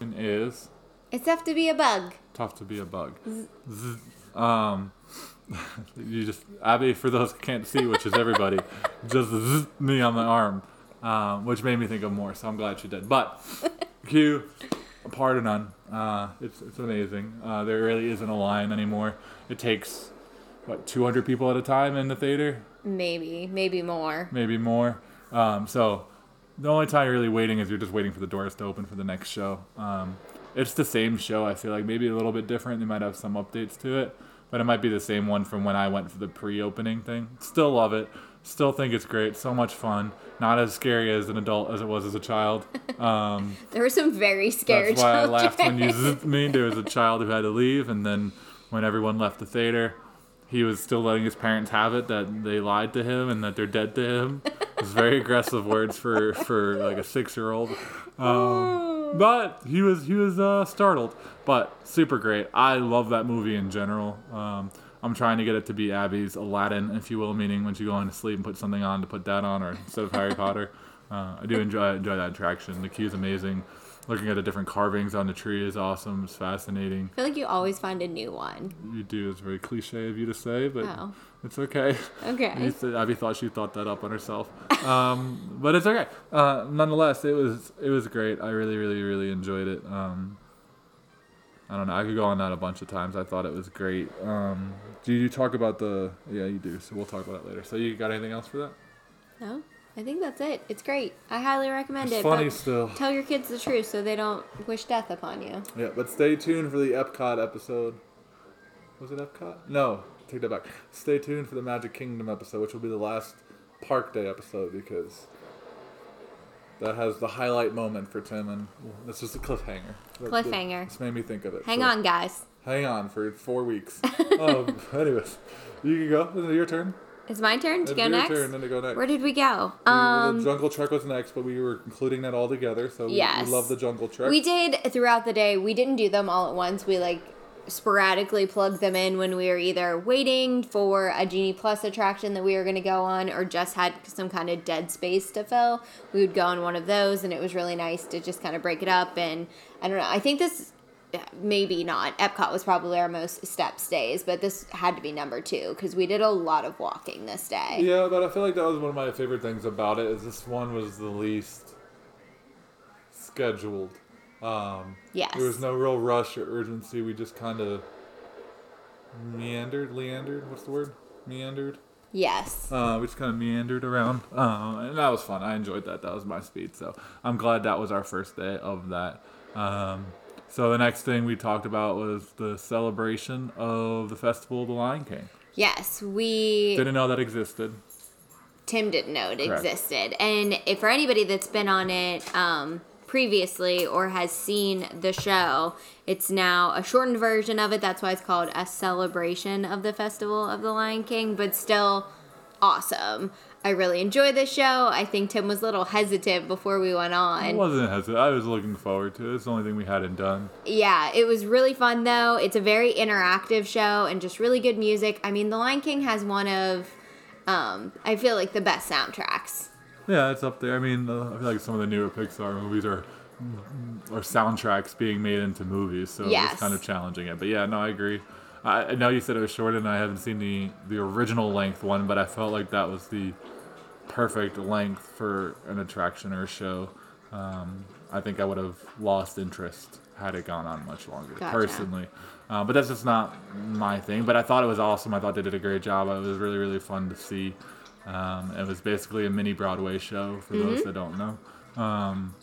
And is It's tough to be a bug. tough to be a bug. Zzz. Um, you just Abby, for those who can't see, which is everybody, just zzz me on the arm, um, which made me think of more. So I'm glad she did. But Q, part of none. Uh, it's it's amazing. Uh, there really isn't a line anymore. It takes what 200 people at a time in the theater, Maybe, maybe more. maybe more. Um, so the only time you're really waiting is you're just waiting for the doors to open for the next show. Um, it's the same show. I feel like maybe a little bit different. They might have some updates to it, but it might be the same one from when I went for the pre-opening thing. Still love it. Still think it's great. So much fun. Not as scary as an adult as it was as a child. Um, There were some very scared that's why I children. laughed when you zoomed me. There was a child who had to leave, and then when everyone left the theater, he was still letting his parents have it that they lied to him and that they're dead to him. It was very aggressive words for for like a six year old. Um, but he was he was uh, startled, but super great. I love that movie in general. Um, I'm trying to get it to be Abby's Aladdin, if you will, meaning when you go into sleep and put something on to put that on, or instead of Harry Potter. Uh, I do enjoy enjoy that attraction. The queue's amazing. Looking at the different carvings on the tree is awesome. It's fascinating. I feel like you always find a new one. You do. It's very cliche of you to say, but Oh. it's okay. Okay. Said- Abby thought she thought that up on herself, um, but it's okay. Uh, nonetheless, it was it was great. I really, really, really enjoyed it. Um, I don't know. I could go on that a bunch of times. I thought it was great. Um, do you talk about the? Yeah, you do. So we'll talk about it later. So you got anything else for that? No, I think that's it. It's great. I highly recommend It's it. funny but still. Tell your kids the truth so they don't wish death upon you. Yeah, but stay tuned for the Epcot episode. Was it Epcot? No, take that back. Stay tuned for the Magic Kingdom episode, which will be the last Park Day episode because that has the highlight moment for Tim, and that's just a cliffhanger. That- that- Cliffhanger. This made me think of it. Hang so on, guys. Hang on for four weeks. um, anyways, you can go. Is it your turn? It's my turn to It's go your next. turn, then to go next. Where did we go? Um, the Jungle Trek was next, but we were including that all together, so we, Yes. we love the Jungle Trek. we did throughout the day. We didn't do them all at once. We like sporadically plugged them in when we were either waiting for a Genie Plus attraction that we were going to go on or just had some kind of dead space to fill. We would go on one of those, and it was really nice to just kind of break it up. And I don't know. I think this. Maybe not. Epcot was probably our most step stays, but this had to be number two because we did a lot of walking this day. Yeah, but I feel like that was one of my favorite things about it. Is this one was the least scheduled. Um, Yes. There was no real rush or urgency. We just kind of meandered, leandered. What's the word? Meandered. Yes. Uh, we just kind of meandered around, uh, and that was fun. I enjoyed that. That was my speed. So I'm glad that was our first day of that. Um, so the next thing we talked about was the celebration of the festival of the Lion King. Yes. We. Didn't know that existed. Tim didn't know it Correct. existed. And if for anybody that's been on it um, previously or has seen the show, it's now a shortened version of it. That's why it's called a celebration of the Festival of the Lion King, but still awesome. I really enjoy this show. I think Tim was a little hesitant before we went I on. wasn't hesitant. I was looking forward to it. It's the only thing we hadn't done. Yeah, it was really fun though. It's a very interactive show and just really good music. I mean, The Lion King has one of, um, I feel like the best soundtracks. Yeah, it's up there. I mean, uh, I feel like some of the newer Pixar movies are are soundtracks being made into movies, so Yes. it's kind of challenging it. But yeah, no, I agree. I, know you said it was short, and I haven't seen the the original length one, but I felt like that was the perfect length for an attraction or a show. Um, I think I would have lost interest had it gone on much longer, Gotcha. personally. Uh, but that's just not my thing. But I thought it was awesome. I thought they did a great job. It was really, really fun to see. Um, it was basically a mini Broadway show for Mm-hmm. those that don't know. Um,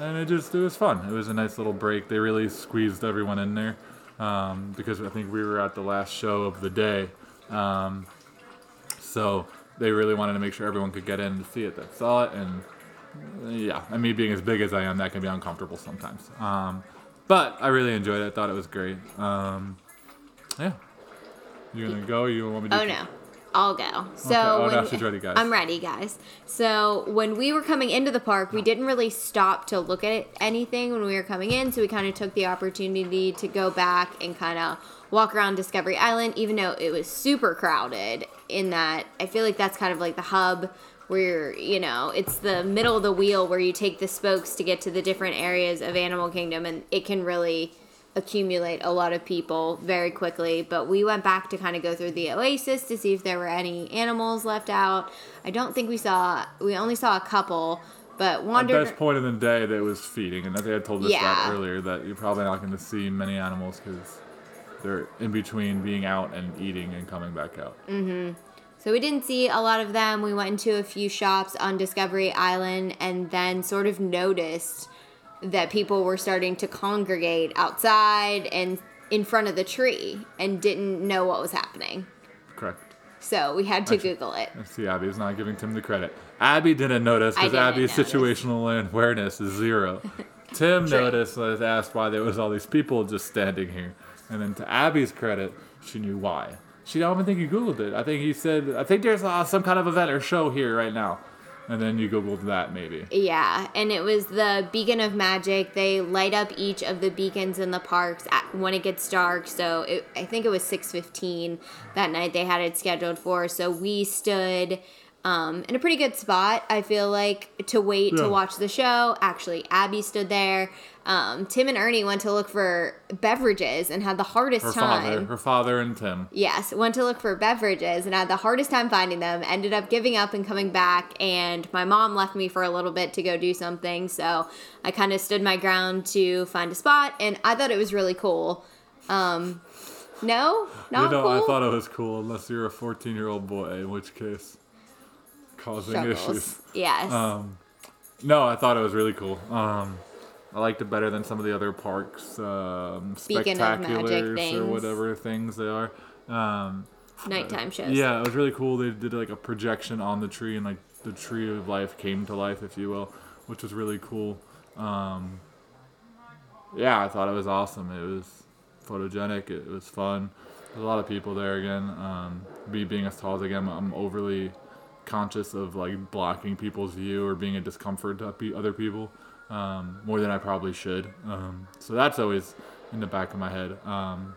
and it just it was fun. It was a nice little break. They really squeezed everyone in there um, because I think we were at the last show of the day. Um, so they really wanted to make sure everyone could get in to see it that saw it. And yeah, and me being as big as I am, that can be uncomfortable sometimes. Um, but I really enjoyed it. I thought it was great. Um, yeah. You gonna go? Or you want me to? Oh no. I'll go. So oh, when now she's ready, guys. I'm ready, guys. So when we were coming into the park, we didn't really stop to look at anything when we were coming in. So we kind of took the opportunity to go back and kind of walk around Discovery Island, even though it was super crowded. In that, I feel like that's kind of like the hub where you know it's the middle of the wheel where you take the spokes to get to the different areas of Animal Kingdom, and it can really accumulate a lot of people very quickly. But we went back to kind of go through the oasis to see if there were any animals left out. I don't think we saw. We only saw a couple, but At wandered. this point in the day, that was feeding, and I think I told us that earlier that you're probably not going to see many animals because they're in between being out and eating and coming back out. Mhm. So we didn't see a lot of them. We went into a few shops on Discovery Island and then sort of noticed that people were starting to congregate outside and in front of the tree and didn't know what was happening. Correct. So we had to Google it. See, Abby's not giving Tim the credit. Abby didn't notice because Abby's notice. situational awareness is zero. Tim True. noticed, was asked why there was all these people just standing here, and then to Abby's credit, she knew why. She don't even think you googled it. I think you said, I think there's uh, some kind of event or show here right now, and then you googled that maybe. Yeah, and it was the Beacon of Magic. They light up each of the beacons in the parks at, when it gets dark. So it, I think it was six fifteen that night. They had it scheduled for. So we stood um, in a pretty good spot. I feel like to wait Yeah. to watch the show. Actually, Abby stood there. Um, Tim and Ernie went to look for beverages and had the hardest Her time. father, her father, and Tim. Yes, went to look for beverages and had the hardest time finding them. Ended up giving up and coming back, and my mom left me for a little bit to go do something. So I kind of stood my ground to find a spot, and I thought it was really cool. Um, no, not you know, cool. I thought it was cool unless you're a 14 year old boy, in which case, causing Struggles. issues. Yes. Um, no, I thought it was really cool. Um, I liked it better than some of the other parks, um, spectaculars or whatever things they are. Um, Nighttime shows. yeah, it was really cool. They did like a projection on the tree, and like the tree of life came to life, if you will, which was really cool. Um, yeah, I thought it was awesome. It was photogenic. It was fun. There's a lot of people there again. Um, me being as tall as I am, I'm overly conscious of like blocking people's view or being a discomfort to other people um, more than I probably should. Um, so that's always in the back of my head. Um,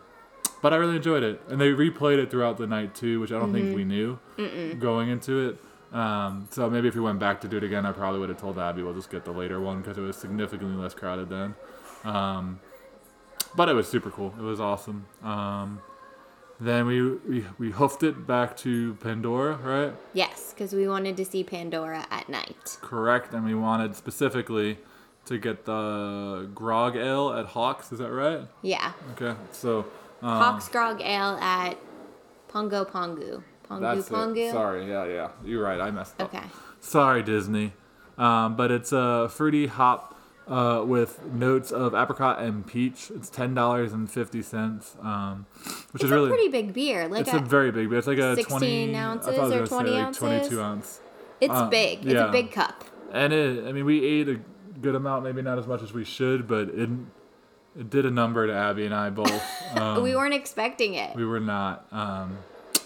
but I really enjoyed it, and they replayed it throughout the night too, which I don't think we knew going into it. Um, so maybe if we went back to do it again, I probably would have told Abby we'll just get the later one because it was significantly less crowded then. Um, but it was super cool. It was awesome. Um, then we, we we hoofed it back to Pandora, right? Yes, because we wanted to see Pandora at night. Correct, and we wanted specifically to get the grog ale at Hawks. Is that right? Yeah. Okay, so um, Hawks Grog Ale at Pongo Pongu. Pongu That's Pongu. it. Sorry, yeah, yeah, you're right. I messed up. Okay. Sorry, Disney. Um, but it's a fruity hop uh, with notes of apricot and peach. It's ten dollars and fifty cents, um, which It's is a really pretty big beer. Like it's a, a very big beer. It's like a 16 twenty ounces I I or was gonna 20 say like ounces? Twenty-two ounce. it's uh, big. It's yeah. a big cup. And it, I mean, we ate a good amount, maybe not as much as we should, but it it did a number to Abby and I both. Um, we weren't expecting it. We were not. Um,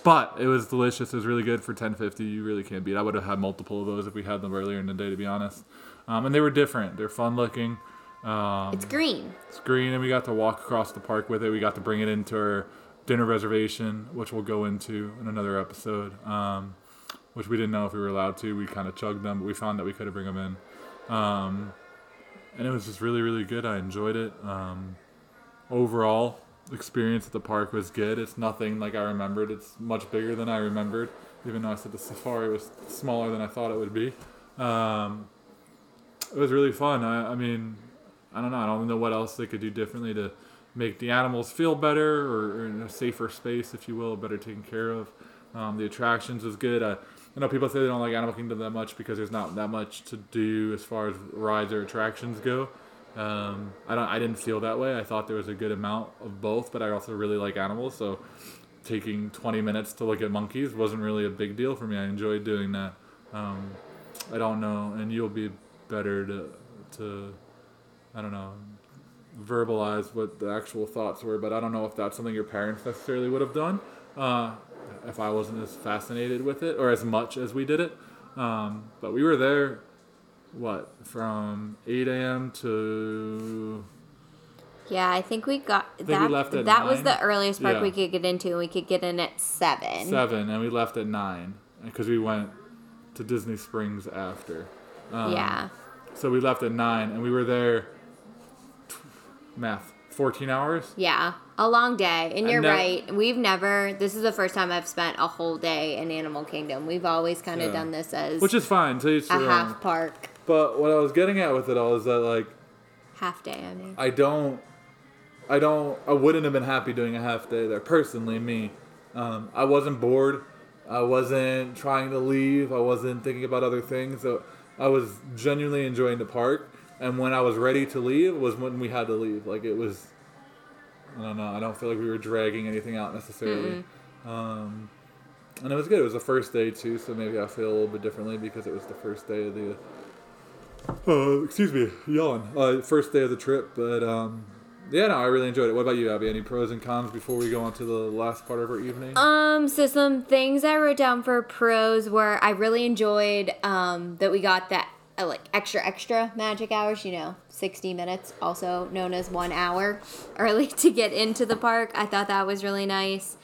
but it was delicious. It was really good for 1050. You really can't beat. I would have had multiple of those if we had them earlier in the day, to be honest. Um, and they were different. They're fun looking. Um, it's green. it's green, and we got to walk across the park with it. We got to bring it into our dinner reservation, which we'll go into in another episode. Um, which we didn't know if we were allowed to. We kind of chugged them, but we found that we could have bring them in. Um, and it was just really, really good. I enjoyed it. Um, overall, experience at the park was good. It's nothing like I remembered. It's much bigger than I remembered, even though I said the safari was smaller than I thought it would be. Um, it was really fun. I, I mean, I don't know. I don't know what else they could do differently to make the animals feel better or, or in a safer space, if you will, better taken care of. Um, the attractions was good. I, I know people say they don't like Animal Kingdom that much because there's not that much to do as far as rides or attractions go. Um, I don't. I didn't feel that way. I thought there was a good amount of both, but I also really like animals, so taking 20 minutes to look at monkeys wasn't really a big deal for me. I enjoyed doing that. Um, I don't know, and you'll be better to to I don't know verbalize what the actual thoughts were, but I don't know if that's something your parents necessarily would have done. Uh, if I wasn't as fascinated with it or as much as we did it, um, but we were there. What from 8 a.m. to Yeah, I think we got we that. left at that was the earliest park Yeah. we could get into, and we could get in at seven. seven, and we left at nine because we went to Disney Springs after. Um, yeah. So we left at nine, and we were there. Math, fourteen hours. Yeah, a long day. And you're right. We've never, this is the first time I've spent a whole day in Animal Kingdom. We've always kind of Yeah. done this as Which is fine. Each a half park. But what I was getting at with it all is that like Half day, I mean. I don't, I don't, I wouldn't have been happy doing a half day there. Personally, me, um, I wasn't bored. I wasn't trying to leave. I wasn't thinking about other things. So I was genuinely enjoying the park. And when I was ready to leave was when we had to leave. Like it was, I don't know. I don't feel like we were dragging anything out necessarily. Um, and it was good. It was the first day too, so maybe I feel a little bit differently because it was the first day of the. Uh, excuse me, yawn. Uh, first day of the trip, but um, yeah, no, I really enjoyed it. What about you, Abby? Any pros and cons before we go on to the last part of our evening? Um, so some things I wrote down for pros were I really enjoyed um that we got that uh, like extra extra magic hours, you know, 60 minutes, also known as 1 hour early to get into the park. I thought that was really nice.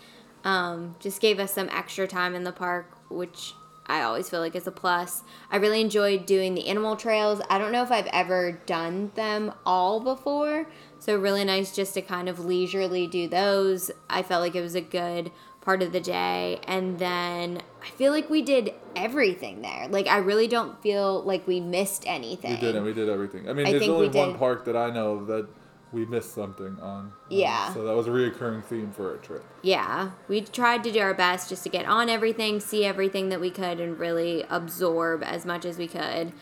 Um, just gave us some extra time in the park, which I always feel like is a plus. I really enjoyed doing the animal trails. I don't know if I've ever done them all before, so really nice just to kind of leisurely do those. I felt like it was a good part of the day. And then I feel like we did everything there. Like I really don't feel like we missed anything. we did, and we did everything. I mean, I there's only one park that I know of that we missed something on. Um, Yeah. So that was a reoccurring theme for our trip. Yeah, we tried to do our best just to get on everything, see everything that we could, and really absorb as much as we could.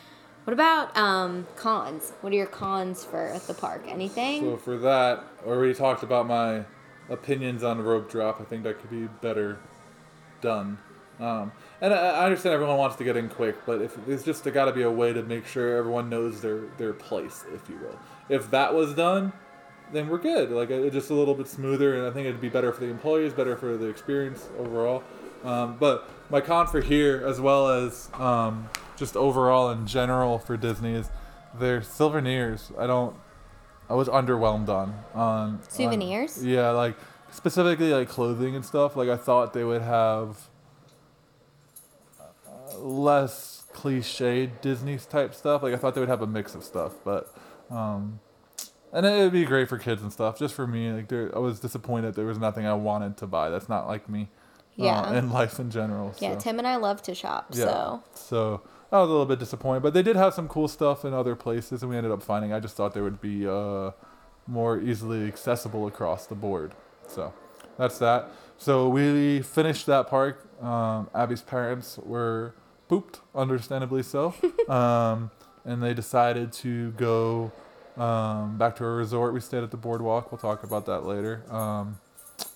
What about um, cons? What are your cons for the park? Anything? So for that, I already talked about my opinions on rope drop. I think that could be better done. Um, and I, I understand everyone wants to get in quick, but if there's just got to be a way to make sure everyone knows their their place, if you will. If that was done, then we're good. Like it, just a little bit smoother, and I think it'd be better for the employees, better for the experience overall. Um, but my con for here, as well as um, just overall in general for Disney, is their souvenirs. I don't. I was underwhelmed on on on- Souvenirs? yeah, like specifically like clothing and stuff. Like I thought they would have uh, less cliche Disney type stuff. Like I thought they would have a mix of stuff, but um, and it would be great for kids and stuff. Just for me, like there, I was disappointed there was nothing I wanted to buy. That's not like me. uh, Yeah. in life in general. yeah, so. Tim and I love to shop, Yeah. so So I was a little bit disappointed, but they did have some cool stuff in other places, and we ended up finding. I just thought they would be uh, more easily accessible across the board. So that's that. So we finished that park. Um, Abby's parents were pooped, understandably so, um, and they decided to go um, back to a resort. We stayed at the boardwalk. We'll talk about that later. Um,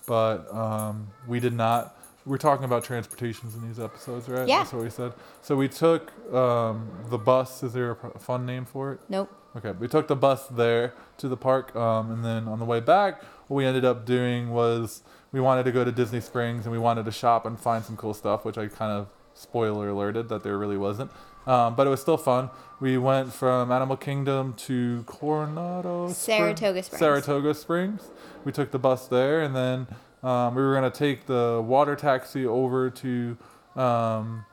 but um, we did not. We're talking about transportations in these episodes, right? Yeah. That's what we said. So we took um, the bus. Is there a fun name for it? nope. Okay, we took the bus there to the park, um, and then on the way back, what we ended up doing was we wanted to go to Disney Springs and we wanted to shop and find some cool stuff, which I kind of spoiler alerted that there really wasn't. Um, but it was still fun. We went from Animal Kingdom to Coronado, Saratoga Springs. Saratoga Springs. We took the bus there, and then um, we were gonna take the water taxi over to um,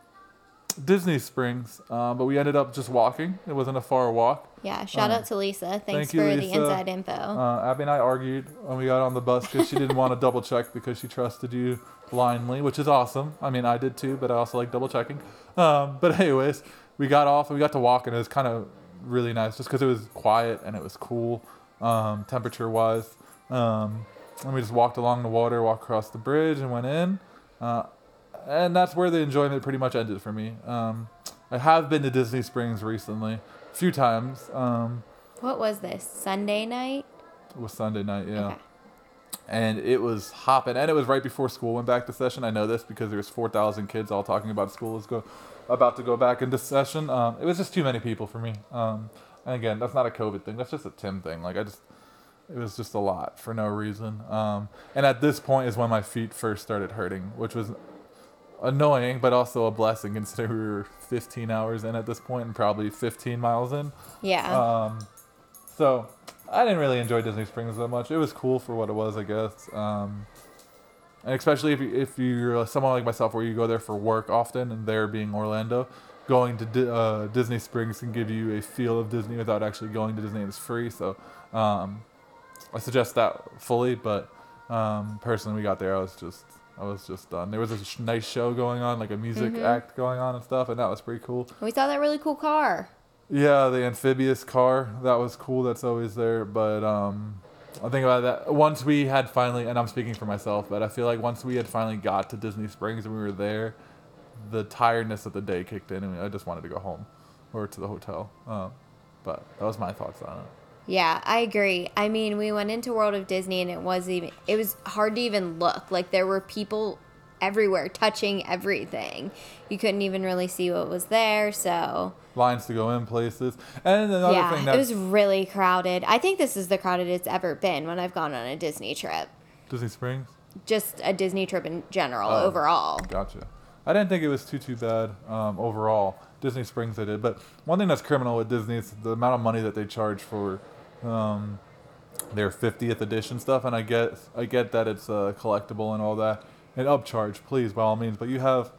Disney Springs, uh, but we ended up just walking. It wasn't a far walk. Yeah, shout Uh, out to Lisa. Thanks thank you, for the inside info. Uh, Abby and I argued when we got on the bus because she didn't want to double check because she trusted you blindly, which is awesome. I mean, I did too, but I also like double checking. Um, but anyways, we got off and we got to walk, and it was kind of really nice just because it was quiet and it was cool, um, temperature wise. Um, and we just walked along the water, walked across the bridge, and went in. Uh, and that's where the enjoyment pretty much ended for me. Um, I have been to Disney Springs recently, a few times. Um, what was this? Sunday night? it was Sunday night, yeah. Okay. and it was hopping and it was right before school went back to session i know this because there's 4000 kids all talking about school is go about to go back into session um, it was just too many people for me um, and again that's not a covid thing that's just a tim thing like i just it was just a lot for no reason um, and at this point is when my feet first started hurting which was annoying but also a blessing considering we were 15 hours in at this point and probably 15 miles in Yeah. um, so I didn't really enjoy Disney Springs that much. It was cool for what it was, I guess. Um, and especially if you, if you're someone like myself, where you go there for work often, and there being Orlando, going to Di- uh, Disney Springs can give you a feel of Disney without actually going to Disney. It's free, so um, I suggest that fully. But um, personally, we got there, I was just I was just done. There was a sh- nice show going on, like a music Mhm. act going on and stuff, and that was pretty cool. we saw that really cool car. Yeah, the amphibious car that was cool. That's always there. But um, I think about that once we had finally, and I'm speaking for myself, but I feel like once we had finally got to Disney Springs and we were there, the tiredness of the day kicked in, and I just wanted to go home or to the hotel. Um, but that was my thoughts on it. Yeah, I agree. I mean, we went into World of Disney and it was even it was hard to even look. Like there were people everywhere, touching everything. You couldn't even really see what was there. So Lines to go in places. And another yeah, thing that it was really crowded. I think this is the crowded it's ever been when I've gone on a Disney trip. Disney Springs. Just a Disney trip in general, Oh. overall. Gotcha. I didn't think it was too too bad um, overall. Disney Springs I did, but one thing that's criminal with Disney is the amount of money that they charge for um, their 50th edition stuff. And I get I get that it's uh, collectible and all that, and upcharge, please by all means. But you have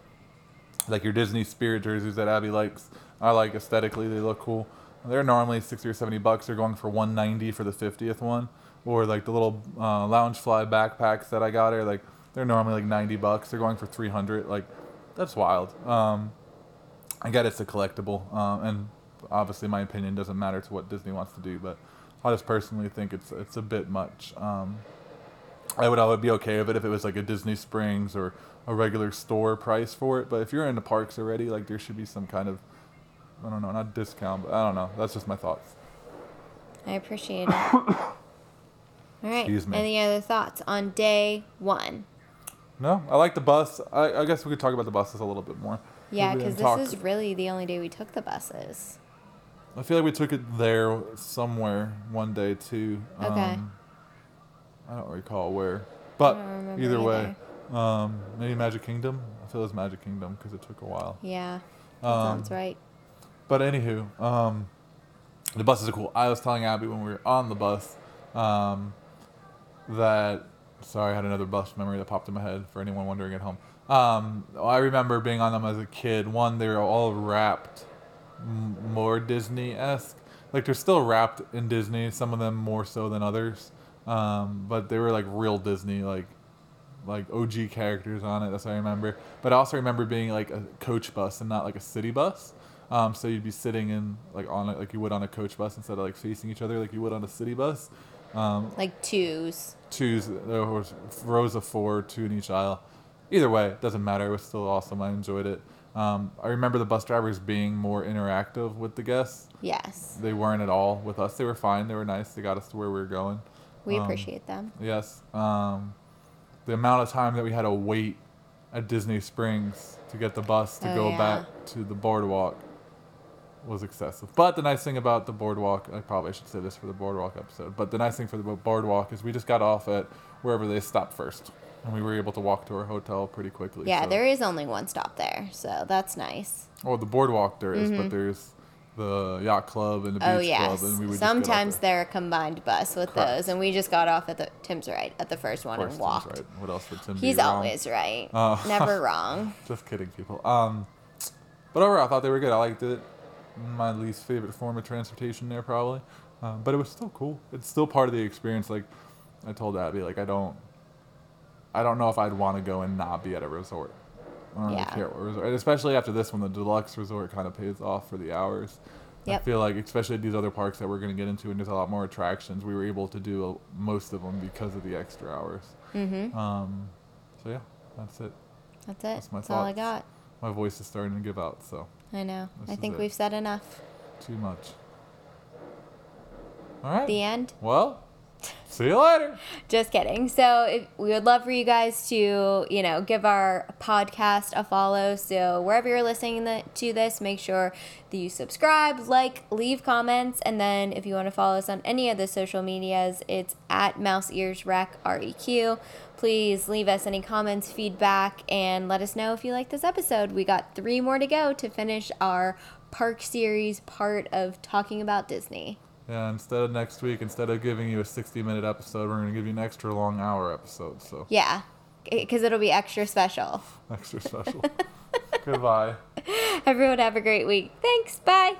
like your Disney Spirit jerseys that Abby likes. I like aesthetically; they look cool. They're normally sixty or seventy bucks. They're going for one ninety for the fiftieth one, or like the little uh, Loungefly backpacks that I got are like they're normally like ninety bucks. They're going for three hundred. Like that's wild. Um, I get it's a collectible, um, and obviously my opinion doesn't matter to what Disney wants to do, but I just personally think it's it's a bit much. Um, I would I would be okay with it if it was like a Disney Springs or a regular store price for it. But if you're in the parks already, like there should be some kind of I don't know, not discount, but I don't know. That's just my thoughts. I appreciate it. All right. Excuse me. Any other thoughts on day one? No, I like the bus. I, I guess we could talk about the buses a little bit more. Yeah, because this talk- is really the only day we took the buses. I feel like we took it there somewhere one day too. Okay. Um, I don't recall where, but either way, um, maybe Magic Kingdom. I feel it's Magic Kingdom because it took a while. Yeah, that Um, sounds right. But anywho, um, the buses are cool. I was telling Abby when we were on the bus um, that. Sorry, I had another bus memory that popped in my head for anyone wondering at home. Um, I remember being on them as a kid. One, they were all wrapped m- more Disney esque. Like they're still wrapped in Disney. Some of them more so than others. Um, but they were like real Disney, like like OG characters on it. That's what I remember. But I also remember being like a coach bus and not like a city bus. Um, so you'd be sitting in like on it like you would on a coach bus instead of like facing each other like you would on a city bus. Um, Like twos. twos there was rows of four, two in each aisle. Either way, it doesn't matter. It was still awesome. I enjoyed it. Um, I remember the bus drivers being more interactive with the guests. Yes, They weren't at all with us. They were fine. They were nice. They got us to where we were going. we Um, appreciate them. Yes. Um, the amount of time that we had to wait at Disney Springs to get the bus to Oh, go yeah. back to the boardwalk was excessive. But the nice thing about the boardwalk, I probably should say this for the boardwalk episode, but the nice thing for the boardwalk is we just got off at wherever they stopped first. And we were able to walk to our hotel pretty quickly. Yeah, so- there is only one stop there, so that's nice. Well, the boardwalk there is, but there's the yacht club and the beach Mm-hmm. oh yes. club, and we would just get off Sometimes there. they're a combined bus with Correct. those, and we just got off at the Tim's right at the first one Of course, and walked. right. What else would Tim He's wrong? always right. Oh. Never wrong. Just kidding, people. Um, but overall, I thought they were good. I liked it. My least favorite form of transportation there, probably. Um, but it was still cool. It's still part of the experience. Like I told Abby, like I don't, I don't know if I'd want to go and not be at a resort. I don't really Yeah. care what resort, and especially after this one, the deluxe resort kind of pays off for the hours. I feel like, especially these other parks that we're going to get into, and there's a lot more attractions, we were able to do a, most of them because of the extra hours. Mm-hmm. Um, so yeah, that's it. That's it. That's That's, my all I got. My voice is starting to give out, so I know. This I think it. we've said enough. too much. All right. The end. Well, see you later. Just kidding. So if, we would love for you guys to, you know, give our podcast a follow. So wherever you're listening the, to this, make sure that you subscribe, like, leave comments, and then if you want to follow us on any of the social medias, it's at Mouse Ears Rec R E Q. Please leave us any comments, feedback, and let us know if you like this episode. We got three more to go to finish our park series part of talking about Disney. Yeah, instead of next week, instead of giving you a 60 minute episode, we're going to give you an extra long hour episode. So Yeah, because it'll be extra special. extra special. Goodbye. Everyone have a great week. Thanks. Bye.